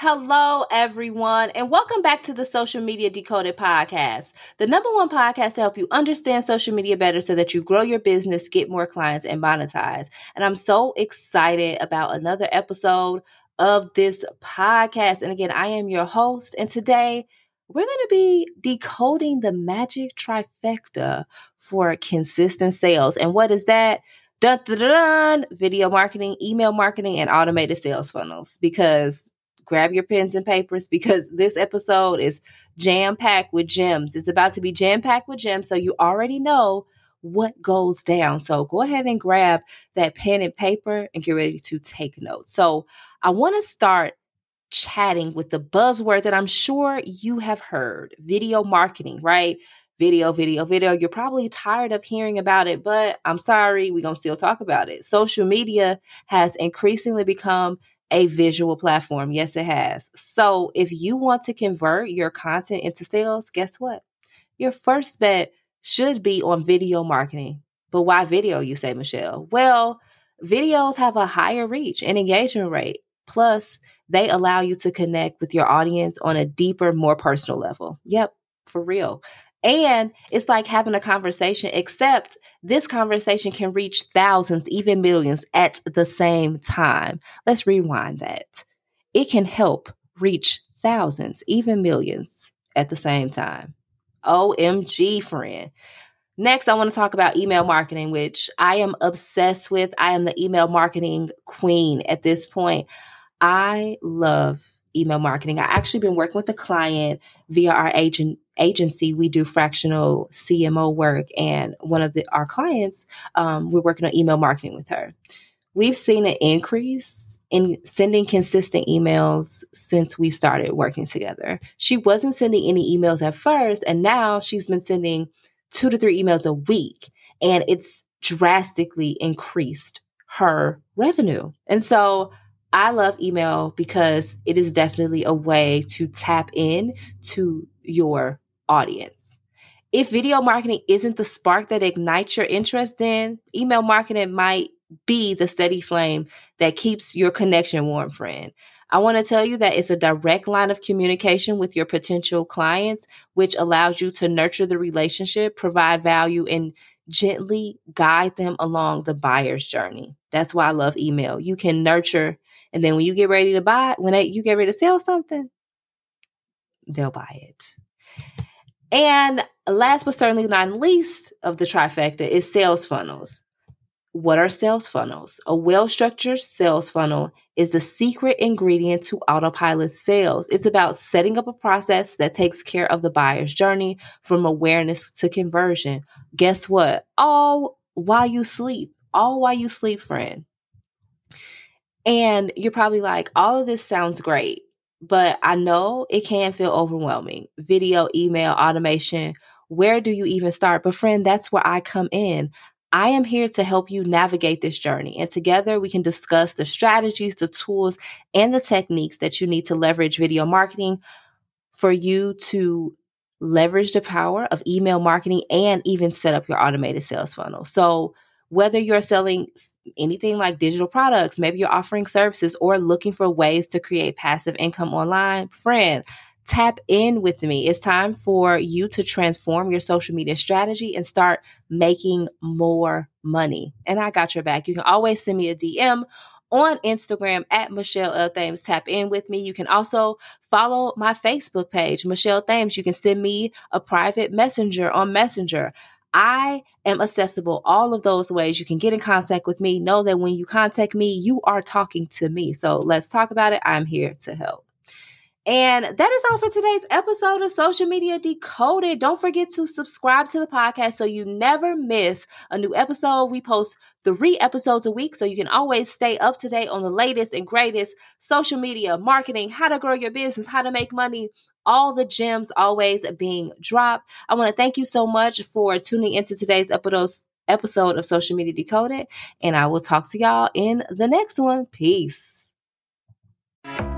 Hello, everyone, and welcome back to the Social Media Decoded podcast, the number one podcast to help you understand social media better so that you grow your business, get more clients, and monetize. And I'm so excited about another episode of this podcast. And again, I am your host, and today we're going to be decoding the magic trifecta for consistent sales. And what is that? Dun, dun, dun, video marketing, email marketing, and automated sales funnels. Because grab your pens and papers because this episode is jam packed with gems. It's about to be jam packed with gems. So you already know what goes down. So go ahead and grab that pen and paper and get ready to take notes. So I want to start chatting with the buzzword that I'm sure you have heard video marketing, right? Video, video, video. You're probably tired of hearing about it, but I'm sorry, we're going to still talk about it. Social media has increasingly become a visual platform. Yes, it has. So if you want to convert your content into sales, guess what? Your first bet should be on video marketing. But why video, you say, Michelle? Well, videos have a higher reach and engagement rate. Plus, they allow you to connect with your audience on a deeper, more personal level. Yep, for real. And it's like having a conversation, except this conversation can reach thousands, even millions at the same time. Let's rewind that. It can help reach thousands, even millions at the same time. OMG, friend. Next, I want to talk about email marketing, which I am obsessed with. I am the email marketing queen at this point. I love email marketing. I actually been working with a client via our agent agency. We do fractional CMO work, and one of the, our clients, um, we're working on email marketing with her. We've seen an increase in sending consistent emails since we started working together. She wasn't sending any emails at first, and now she's been sending two to three emails a week, and it's drastically increased her revenue. And so I love email because it is definitely a way to tap in to your audience. If video marketing isn't the spark that ignites your interest, then email marketing might be the steady flame that keeps your connection warm, friend. I want to tell you that it's a direct line of communication with your potential clients, which allows you to nurture the relationship, provide value, and gently guide them along the buyer's journey. That's why I love email. You can nurture and then when you get ready to buy, when you get ready to sell something, they'll buy it. And last but certainly not least of the trifecta is sales funnels. What are sales funnels? A well structured sales funnel is the secret ingredient to autopilot sales. It's about setting up a process that takes care of the buyer's journey from awareness to conversion. Guess what? All while you sleep. All while you sleep, friend. And you're probably like, all of this sounds great, but I know it can feel overwhelming. Video, email, automation. Where do you even start? But, friend, that's where I come in. I am here to help you navigate this journey, and together we can discuss the strategies, the tools, and the techniques that you need to leverage video marketing for you to leverage the power of email marketing and even set up your automated sales funnel. So, whether you're selling anything like digital products, maybe you're offering services or looking for ways to create passive income online, friend, tap in with me. It's time for you to transform your social media strategy and start making more money. And I got your back. You can always send me a DM on Instagram at Michelle L. Thames. Tap in with me. You can also follow my Facebook page, Michelle Thames. You can send me a private messenger on Messenger. I am accessible all of those ways. You can get in contact with me. Know that when you contact me, you are talking to me. So let's talk about it. I'm here to help. And that is all for today's episode of Social Media Decoded. Don't forget to subscribe to the podcast so you never miss a new episode. We post three episodes a week so you can always stay up to date on the latest and greatest social media, marketing, how to grow your business, how to make money, all the gems always being dropped. I want to thank you so much for tuning into today's episode of Social Media Decoded, and I will talk to y'all in the next one. Peace.